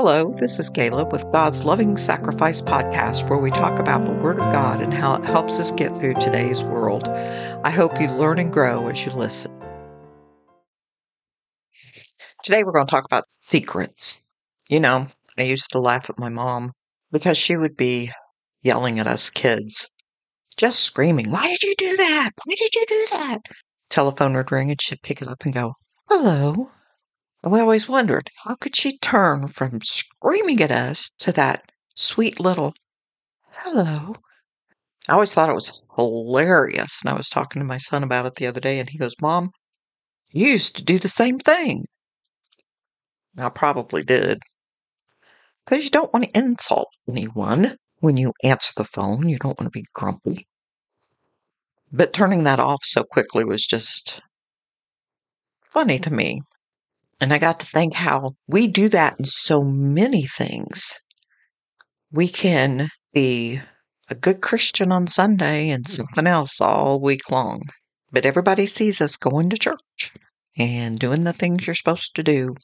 Hello, this is Gayla with God's Loving Sacrifice podcast, where we talk about the Word of God and how it helps us get through today's world. I hope you learn and grow as you listen. Today, we're going to talk about secrets. You know, I used to laugh at my mom because she would be yelling at us kids, just screaming, Why did you do that? Why did you do that? Telephone would ring and she'd pick it up and go, Hello. And we always wondered, how could she turn from screaming at us to that sweet little hello? I always thought it was hilarious. And I was talking to my son about it the other day, and he goes, Mom, you used to do the same thing. I probably did. Because you don't want to insult anyone when you answer the phone. You don't want to be grumpy. But turning that off so quickly was just funny to me. And I got to think how we do that in so many things. We can be a good Christian on Sunday and hmm. something else all week long. But everybody sees us going to church and doing the things you're supposed to do.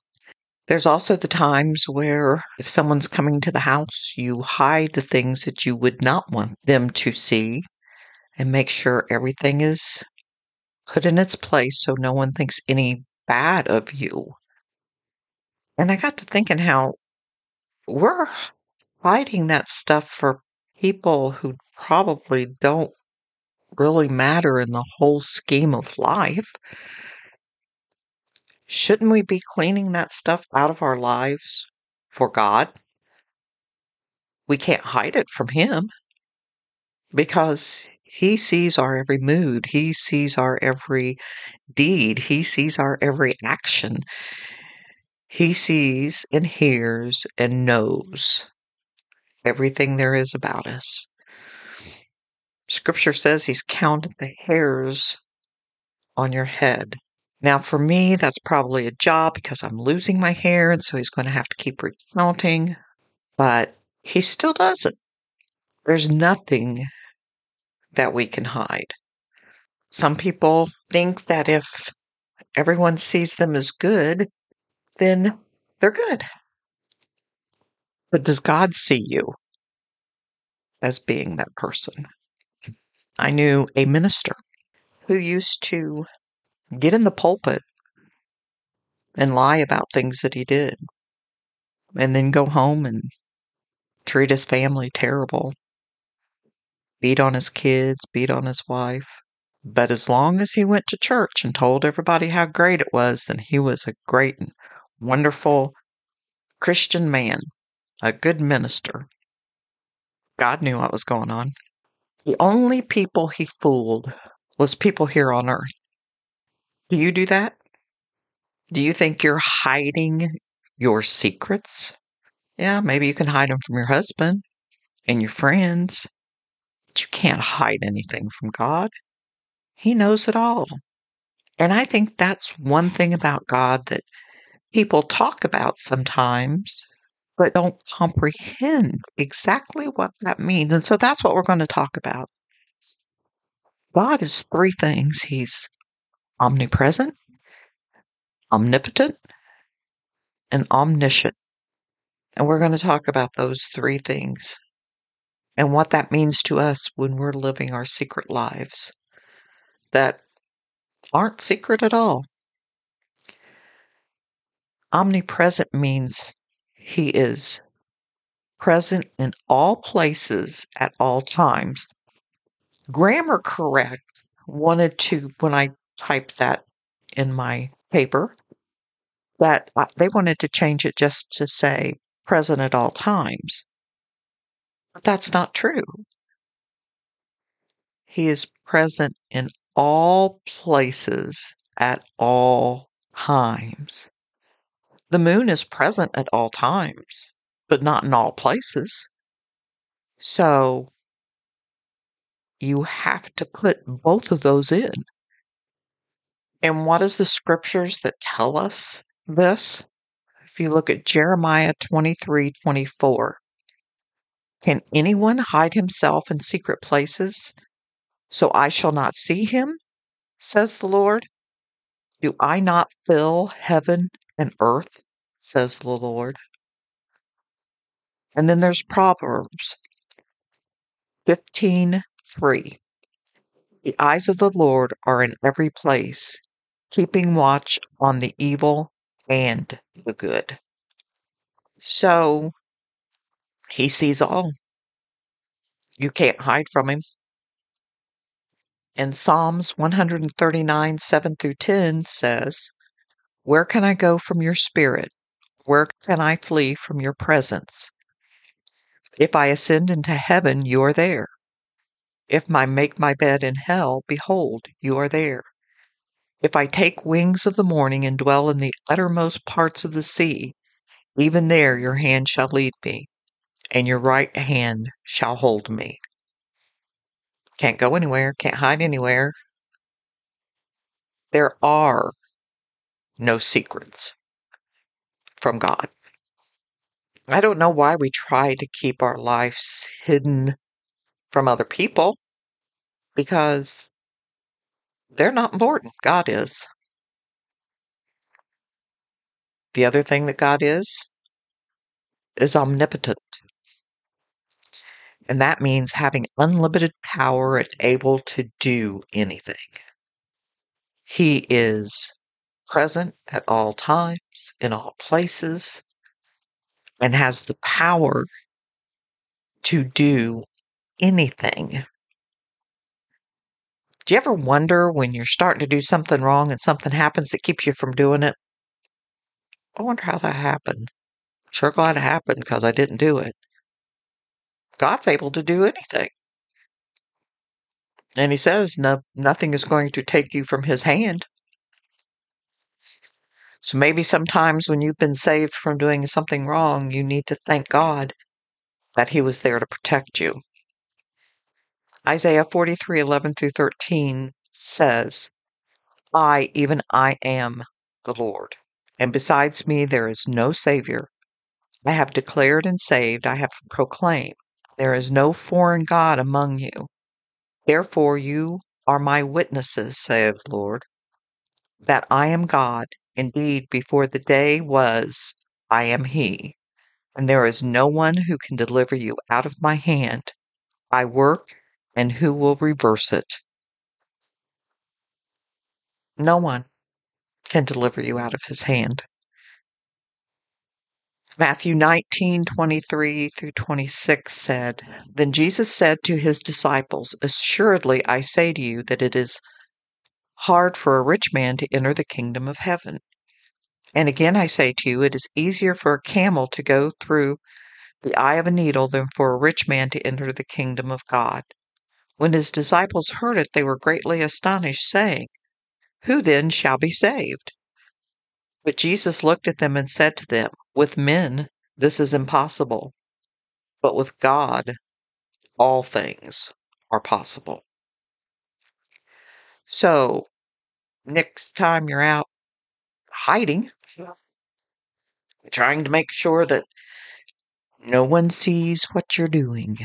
There's also the times where if someone's coming to the house, you hide the things that you would not want them to see and make sure everything is put in its place so no one thinks any bad of you. And I got to thinking how we're hiding that stuff for people who probably don't really matter in the whole scheme of life. Shouldn't we be cleaning that stuff out of our lives for God? We can't hide it from Him because He sees our every mood, He sees our every deed, He sees our every action. He sees and hears and knows everything there is about us. Scripture says He's counted the hairs on your head. Now, for me, that's probably a job because I'm losing my hair, and so He's going to have to keep recounting, but He still does it. There's nothing that we can hide. Some people think that if everyone sees them as good, then they're good. But does God see you as being that person? I knew a minister who used to get in the pulpit and lie about things that he did, and then go home and treat his family terrible, beat on his kids, beat on his wife. But as long as he went to church and told everybody how great it was, then he was a great wonderful Christian man, a good minister. God knew what was going on. The only people he fooled was people here on earth. Do you do that? Do you think you're hiding your secrets? Yeah, maybe you can hide them from your husband and your friends, but you can't hide anything from God. He knows it all. And I think that's one thing about God that people talk about sometimes, but don't comprehend exactly what that means. And so that's what we're going to talk about. God is three things He's omnipresent, omnipotent, and omniscient. And we're going to talk about those three things and what that means to us when we're living our secret lives that aren't secret at all. Omnipresent means he is present in all places at all times. Grammar Correct wanted to, when I typed that in my paper, that they wanted to change it just to say present at all times. But that's not true. He is present in all places at all times. The moon is present at all times, but not in all places. So you have to put both of those in. And what is the scriptures that tell us this? If you look at Jeremiah 23 24, can anyone hide himself in secret places so I shall not see him? says the Lord. Do I not fill heaven and earth? Says the Lord. And then there's Proverbs 15:3. The eyes of the Lord are in every place, keeping watch on the evil and the good. So he sees all. You can't hide from him. And Psalms 139, 7 through 10 says, Where can I go from your spirit? Where can I flee from your presence? If I ascend into heaven, you are there. If I make my bed in hell, behold, you are there. If I take wings of the morning and dwell in the uttermost parts of the sea, even there your hand shall lead me, and your right hand shall hold me. Can't go anywhere, can't hide anywhere. There are no secrets from God. I don't know why we try to keep our lives hidden from other people because they're not important. God is. The other thing that God is, is omnipotent. And that means having unlimited power and able to do anything. He is present at all times, in all places, and has the power to do anything. Do you ever wonder when you're starting to do something wrong and something happens that keeps you from doing it? I wonder how that happened. Sure glad it happened because I didn't do it. God's able to do anything. And he says no, nothing is going to take you from his hand. So maybe sometimes when you've been saved from doing something wrong, you need to thank God that he was there to protect you. Isaiah 43 11 through 13 says, I, even I am the Lord, and besides me there is no Savior. I have declared and saved, I have proclaimed, there is no foreign God among you. Therefore you are my witnesses, saith the Lord, that I am God. Indeed, before the day was, I am He, and there is no one who can deliver you out of my hand. I work, and who will reverse it? No one can deliver you out of his hand. Matthew 19, 23 through 26 said, Then Jesus said to his disciples, Assuredly I say to you that it is hard for a rich man to enter the kingdom of heaven. And again I say to you, it is easier for a camel to go through the eye of a needle than for a rich man to enter the kingdom of God. When his disciples heard it, they were greatly astonished, saying, Who then shall be saved? But Jesus looked at them and said to them, With men this is impossible, but with God all things are possible. So, next time you're out hiding, trying to make sure that no one sees what you're doing,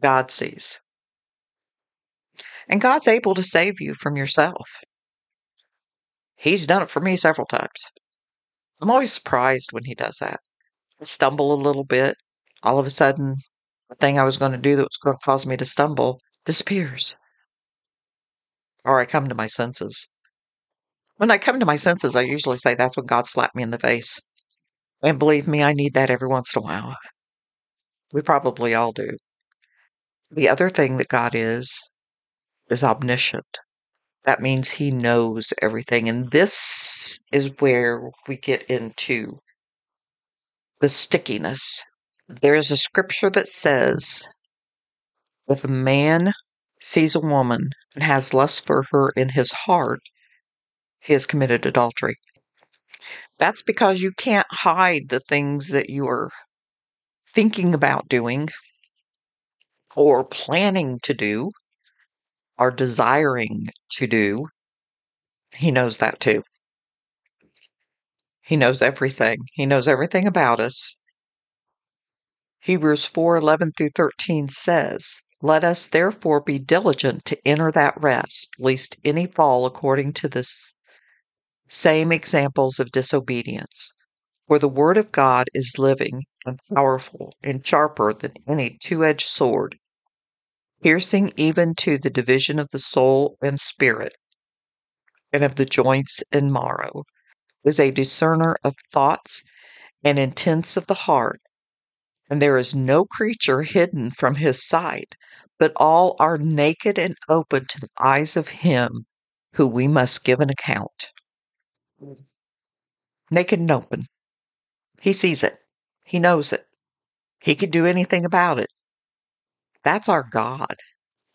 God sees. And God's able to save you from yourself. He's done it for me several times. I'm always surprised when he does that. I stumble a little bit. All of a sudden, the thing I was going to do that was going to cause me to stumble disappears. Or I come to my senses. When I come to my senses, I usually say that's when God slapped me in the face. And believe me, I need that every once in a while. We probably all do. The other thing that God is, is omniscient. That means he knows everything. And this is where we get into the stickiness. There is a scripture that says if a man sees a woman and has lust for her in his heart, he has committed adultery. That's because you can't hide the things that you are thinking about doing or planning to do or desiring to do. He knows that too. He knows everything. He knows everything about us. Hebrews 4 11 through 13 says, Let us therefore be diligent to enter that rest, lest any fall according to the same examples of disobedience. For the word of God is living and powerful and sharper than any two edged sword, piercing even to the division of the soul and spirit, and of the joints and marrow, is a discerner of thoughts and intents of the heart. And there is no creature hidden from his sight, but all are naked and open to the eyes of him who we must give an account. Naked and open. He sees it. He knows it. He can do anything about it. That's our God.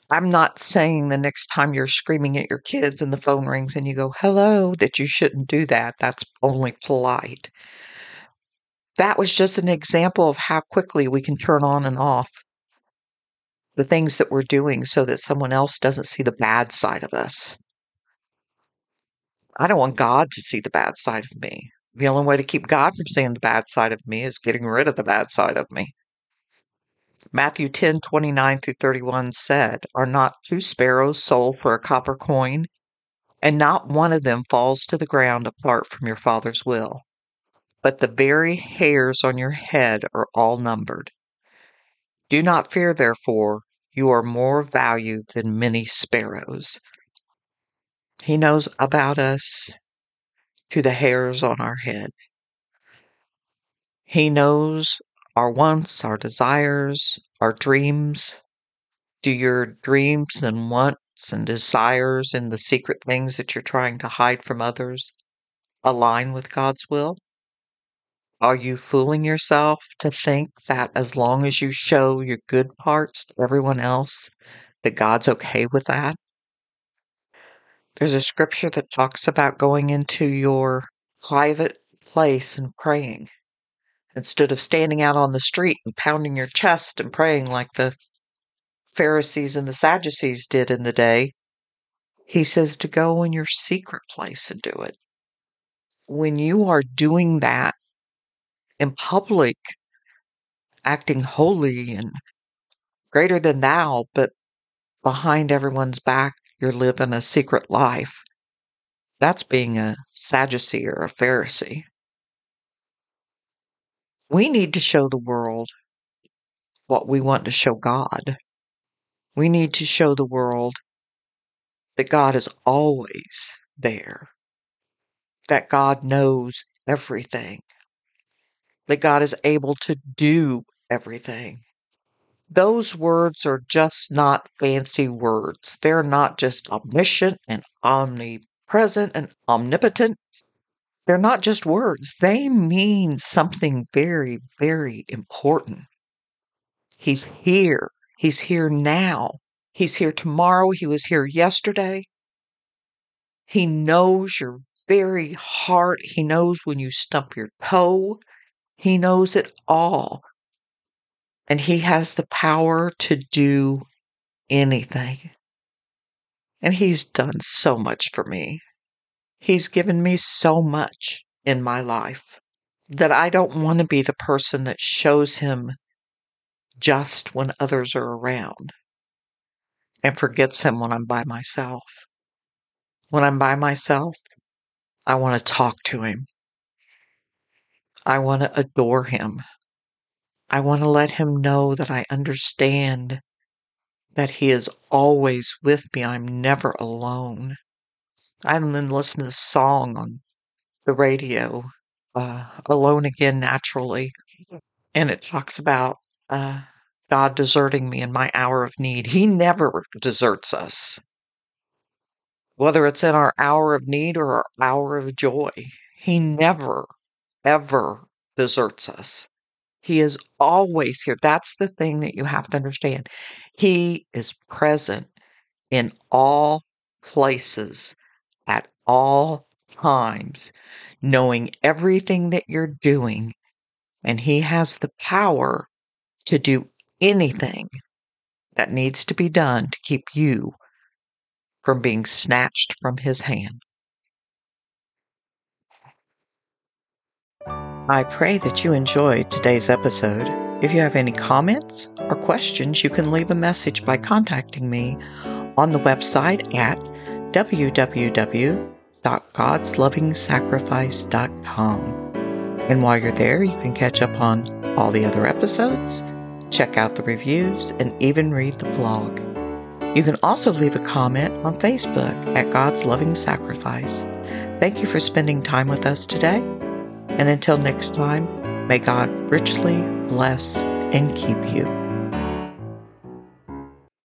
I'm not saying the next time you're screaming at your kids and the phone rings and you go, hello, that you shouldn't do that. That's only polite. That was just an example of how quickly we can turn on and off the things that we're doing so that someone else doesn't see the bad side of us. I don't want God to see the bad side of me. The only way to keep God from seeing the bad side of me is getting rid of the bad side of me. Matthew 10 29 through 31 said, Are not two sparrows sold for a copper coin? And not one of them falls to the ground apart from your Father's will. But the very hairs on your head are all numbered. Do not fear, therefore, you are more valued than many sparrows. He knows about us to the hairs on our head. He knows our wants, our desires, our dreams. Do your dreams and wants and desires and the secret things that you're trying to hide from others align with God's will? Are you fooling yourself to think that as long as you show your good parts to everyone else, that God's okay with that? There's a scripture that talks about going into your private place and praying instead of standing out on the street and pounding your chest and praying like the Pharisees and the Sadducees did in the day. He says to go in your secret place and do it. When you are doing that in public, acting holy and greater than thou, but behind everyone's back, you're living a secret life. That's being a Sadducee or a Pharisee. We need to show the world what we want to show God. We need to show the world that God is always there, that God knows everything, that God is able to do everything. Those words are just not fancy words. They're not just omniscient and omnipresent and omnipotent. They're not just words, they mean something very, very important. He's here. He's here now. He's here tomorrow. He was here yesterday. He knows your very heart. He knows when you stump your toe. He knows it all. And He has the power to do anything. And He's done so much for me. He's given me so much in my life that I don't want to be the person that shows him just when others are around and forgets him when I'm by myself. When I'm by myself, I want to talk to him. I want to adore him. I want to let him know that I understand that he is always with me. I'm never alone. I've been listening to a song on the radio, uh, Alone Again Naturally, and it talks about uh, God deserting me in my hour of need. He never deserts us, whether it's in our hour of need or our hour of joy. He never, ever deserts us. He is always here. That's the thing that you have to understand. He is present in all places at all times, knowing everything that you're doing, and He has the power to do anything that needs to be done to keep you from being snatched from His hand. I pray that you enjoyed today's episode. If you have any comments or questions, you can leave a message by contacting me on the website at www.godslovingsacrifice.com. And while you're there, you can catch up on all the other episodes, check out the reviews, and even read the blog. You can also leave a comment on Facebook at God's Loving Sacrifice. Thank you for spending time with us today and until next time, may God richly bless and keep you.